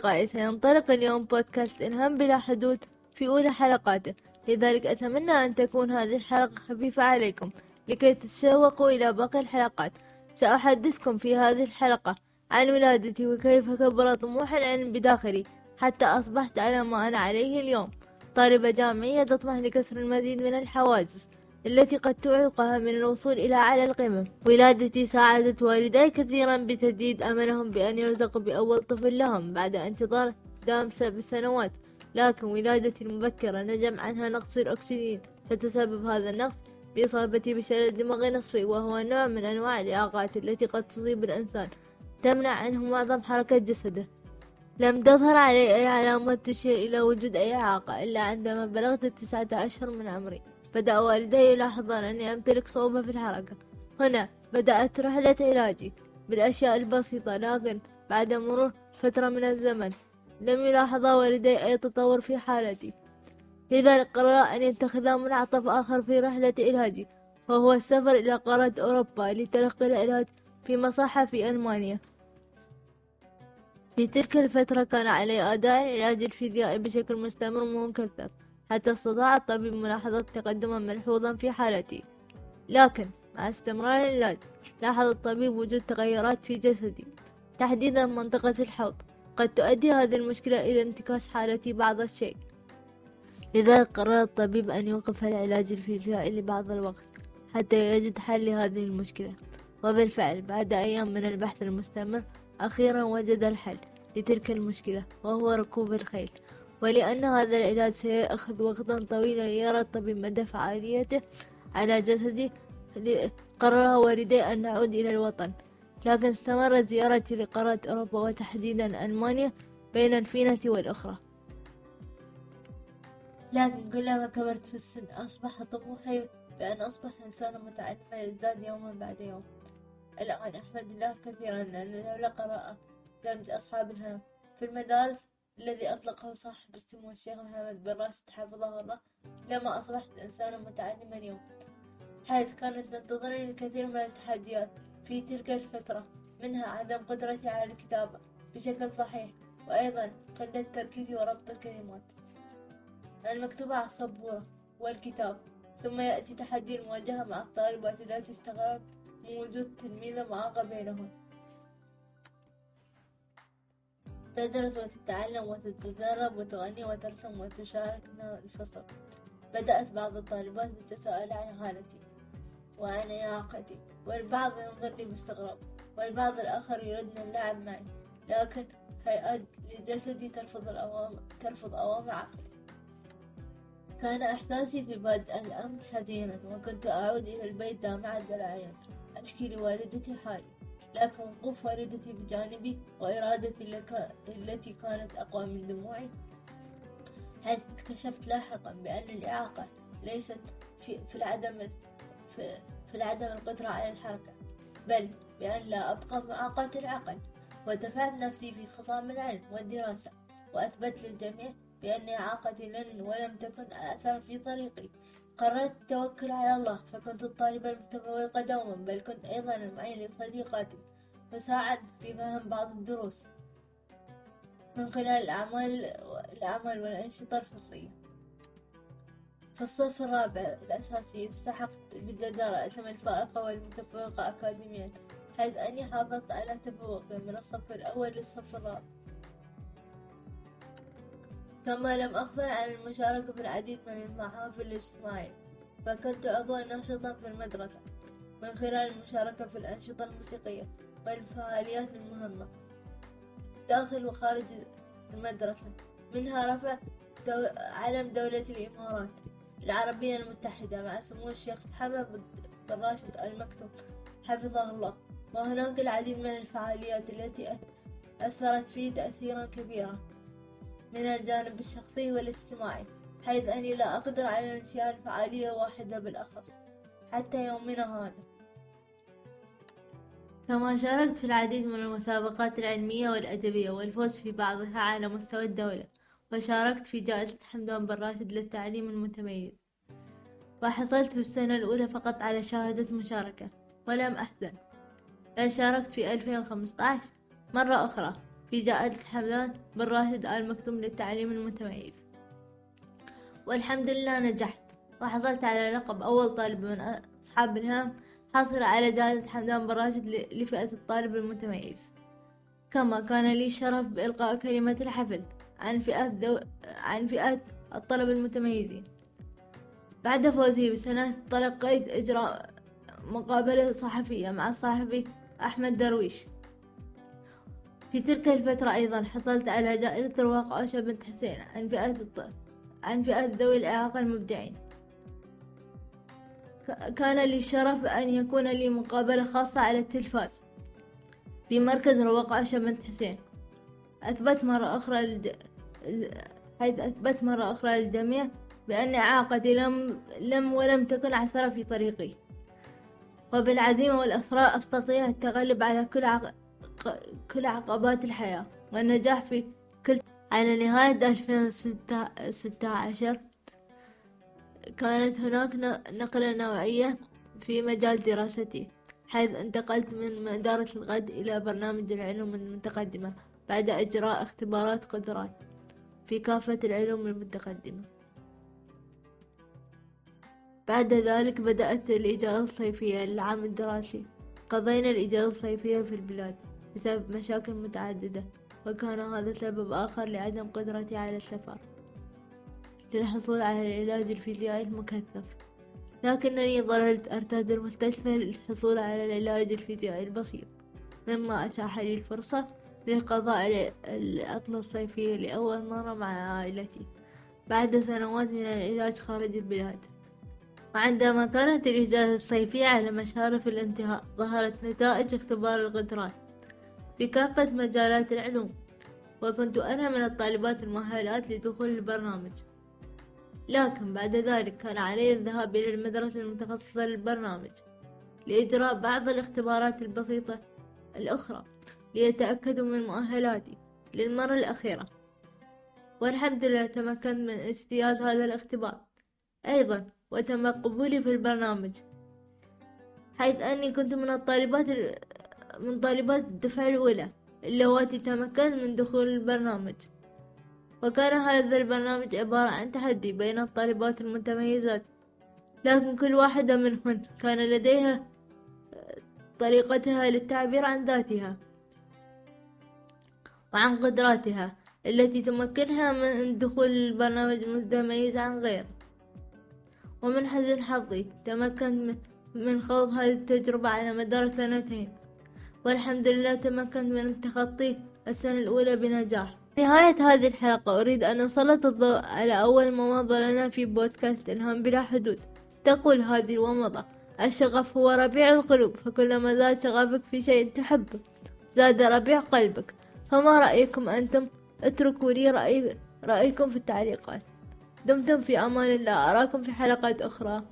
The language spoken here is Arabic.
أصدقائي سينطلق اليوم بودكاست إلهام بلا حدود في أولى حلقاته. لذلك أتمنى أن تكون هذه الحلقة خفيفة عليكم لكي تتشوقوا إلى باقي الحلقات. سأحدثكم في هذه الحلقة عن ولادتي وكيف كبر طموح العلم بداخلي حتى أصبحت على ما أنا عليه اليوم. طالبة جامعية تطمح لكسر المزيد من الحواجز. التي قد تعيقها من الوصول إلى أعلى القمم. ولادتي ساعدت والدي كثيرا بتجديد أملهم بأن يرزقوا بأول طفل لهم بعد انتظار دام سبع سنوات. لكن ولادتي المبكرة نجم عنها نقص الأكسجين فتسبب هذا النقص بإصابتي بشلل دماغ نصفي وهو نوع من أنواع الإعاقات التي قد تصيب الإنسان تمنع عنه معظم حركة جسده. لم تظهر علي أي علامات تشير إلى وجود أي إعاقة إلا عندما بلغت التسعة أشهر من عمري. بدأ والدي يلاحظون أني أمتلك صعوبة في الحركة. هنا بدأت رحلة علاجي بالأشياء البسيطة لكن بعد مرور فترة من الزمن لم يلاحظا والدي أي تطور في حالتي. لذلك قرر أن يتخذا منعطف آخر في رحلة علاجي وهو السفر إلى قارة أوروبا لتلقي العلاج في مصحة في ألمانيا في تلك الفترة كان علي أداء العلاج الفيزيائي بشكل مستمر ومكثف حتى استطاع الطبيب ملاحظة تقدما ملحوظا في حالتي. لكن مع استمرار العلاج لاحظ الطبيب وجود تغيرات في جسدي. تحديدا منطقة الحوض. قد تؤدي هذه المشكلة إلى انتكاس حالتي بعض الشيء. لذلك قرر الطبيب أن يوقف العلاج الفيزيائي لبعض الوقت حتى يجد حل لهذه المشكلة. وبالفعل بعد أيام من البحث المستمر أخيرا وجد الحل لتلك المشكلة وهو ركوب الخيل. ولأن هذا العلاج سيأخذ وقتا طويلا ليرى الطبيب مدى فعاليته على جسدي قرر والدي أن نعود إلى الوطن. لكن استمرت زيارتي لقارة أوروبا وتحديدا ألمانيا بين الفينة والأخرى. لكن كلما كبرت في السن أصبح طموحي بأن أصبح إنسانا متعلما يزداد يوما بعد يوم. الآن أحمد الله كثيرا لأن لولا قراءة دمج أصحاب الهم في المدارس الذي أطلقه صاحب السمو الشيخ محمد بن راشد حفظه الله لما أصبحت إنسانا متعلما اليوم. حيث كانت تنتظرني الكثير من التحديات في تلك الفترة منها عدم قدرتي على الكتابة بشكل صحيح وأيضا قلة تركيزي وربط الكلمات. المكتوبة على السبورة والكتاب ثم يأتي تحدي المواجهة مع الطالبات التي استغربت من وجود تلميذة معاقة بينهن. تدرس وتتعلم وتتدرب وتغني وترسم وتشارك الفصل. بدأت بعض الطالبات بالتساؤل عن حالتي وعن إعاقتي والبعض ينظر لي باستغراب والبعض الآخر يردن اللعب معي. لكن هيئات جسدي ترفض الأوامر ترفض أوامر عقلي. كان إحساسي في بدء الأمر حزينا وكنت أعود إلى البيت دامعة الأعين أشكي لوالدتي حالي. لكن وقوف والدتي بجانبي وإرادتي التي كانت أقوى من دموعي. حيث اكتشفت لاحقا بأن الإعاقة ليست في, في العدم في, في العدم القدرة على الحركة بل بأن لا أبقى معاقة العقل ودفعت نفسي في خصام العلم والدراسة وأثبت للجميع بأن إعاقتي لن ولم تكن أثر في طريقي. قررت التوكل على الله فكنت الطالبة المتفوقة دوما بل كنت أيضا المعين لصديقاتي وساعد في فهم بعض الدروس من خلال الأعمال الأعمال والأنشطة الفصلية في الصف الرابع الأساسي استحقت بالجدارة اسم الفائقة والمتفوقة أكاديميا حيث أني حافظت على تفوقي من الصف الأول للصف الرابع. كما لم أغفل عن المشاركة في العديد من المحافل الإجتماعية فكنت عضوا ناشطا في المدرسة من خلال المشاركة في الأنشطة الموسيقية والفعاليات المهمة داخل وخارج المدرسة منها رفع دو... علم دولة الإمارات العربية المتحدة مع سمو الشيخ محمد بن راشد المكتوم حفظه الله. وهناك العديد من الفعاليات التي أثرت في تأثيرا كبيرا. من الجانب الشخصي والاجتماعي حيث أني لا أقدر على نسيان فعالية واحدة بالأخص حتى يومنا هذا. كما شاركت في العديد من المسابقات العلمية والأدبية والفوز في بعضها على مستوى الدولة وشاركت في جائزة حمدان بن راشد للتعليم المتميز. وحصلت في السنة الأولى فقط على شهادة مشاركة ولم أحزن. بل شاركت في 2015 مرة أخرى. في جائزة حمدان بن راشد آل مكتوم للتعليم المتميز. والحمد لله نجحت. وحصلت على لقب أول طالب من أصحاب الهام. حاصلة على جائزة حمدان بن راشد لفئة الطالب المتميز. كما كان لي الشرف بإلقاء كلمة الحفل عن فئة دو... عن فئة الطلبة المتميزين. بعد فوزي بسنة تلقيت إجراء مقابلة صحفية مع الصحفي أحمد درويش. في تلك الفترة أيضا حصلت على جائزة الواقع أوشا بنت حسين عن فئة. عن فئة ذوي الإعاقة المبدعين كان لي الشرف أن يكون لي مقابلة خاصة على التلفاز في مركز رواق عشا بنت حسين أثبت مرة أخرى للج... حيث أثبت مرة أخرى للجميع بأن إعاقتي لم لم ولم تكن عثرة في طريقي وبالعزيمة والإصرار أستطيع التغلب على كل عق... كل عقبات الحياة والنجاح في كل على نهاية 2016 كانت هناك نقلة نوعية في مجال دراستي حيث انتقلت من مدارة الغد إلى برنامج العلوم المتقدمة بعد إجراء اختبارات قدرات في كافة العلوم المتقدمة. بعد ذلك بدأت الإجازة الصيفية للعام الدراسي قضينا الإجازة الصيفية في البلاد. بسبب مشاكل متعددة وكان هذا سبب آخر لعدم قدرتي على السفر. للحصول على العلاج الفيزيائي المكثف. لكنني ظللت أرتاد المستشفى للحصول على العلاج الفيزيائي البسيط. مما أتاح لي الفرصة لقضاء العطلة الصيفية لأول مرة مع عائلتي. بعد سنوات من العلاج خارج البلاد. وعندما كانت الإجازة الصيفية على مشارف الانتهاء ظهرت نتائج اختبار القدرات في كافة مجالات العلوم وكنت أنا من الطالبات المؤهلات لدخول البرنامج. لكن بعد ذلك كان علي الذهاب إلى المدرسة المتخصصة للبرنامج لإجراء بعض الاختبارات البسيطة الأخرى ليتأكدوا من مؤهلاتي للمرة الأخيرة. والحمد لله تمكنت من اجتياز هذا الاختبار أيضا وتم قبولي في البرنامج حيث أني كنت من الطالبات من طالبات الدفعة الأولى اللواتي تمكنت من دخول البرنامج. وكان هذا البرنامج عبارة عن تحدي بين الطالبات المتميزات لكن كل واحدة منهن كان لديها طريقتها للتعبير عن ذاتها وعن قدراتها التي تمكنها من دخول البرنامج المتميز عن غير ومن حزن حظي تمكنت من خوض هذه التجربة على مدار سنتين. والحمد لله تمكنت من التخطي السنة الأولى بنجاح. نهاية هذه الحلقة أريد أن أسلط الضوء على أول مماضة لنا في بودكاست إلهام بلا حدود. تقول هذه الومضة الشغف هو ربيع القلوب فكلما زاد شغفك في شيء تحبه زاد ربيع قلبك. فما رأيكم أنتم؟ اتركوا لي رأي رأيكم في التعليقات. دمتم في أمان الله أراكم في حلقات أخرى.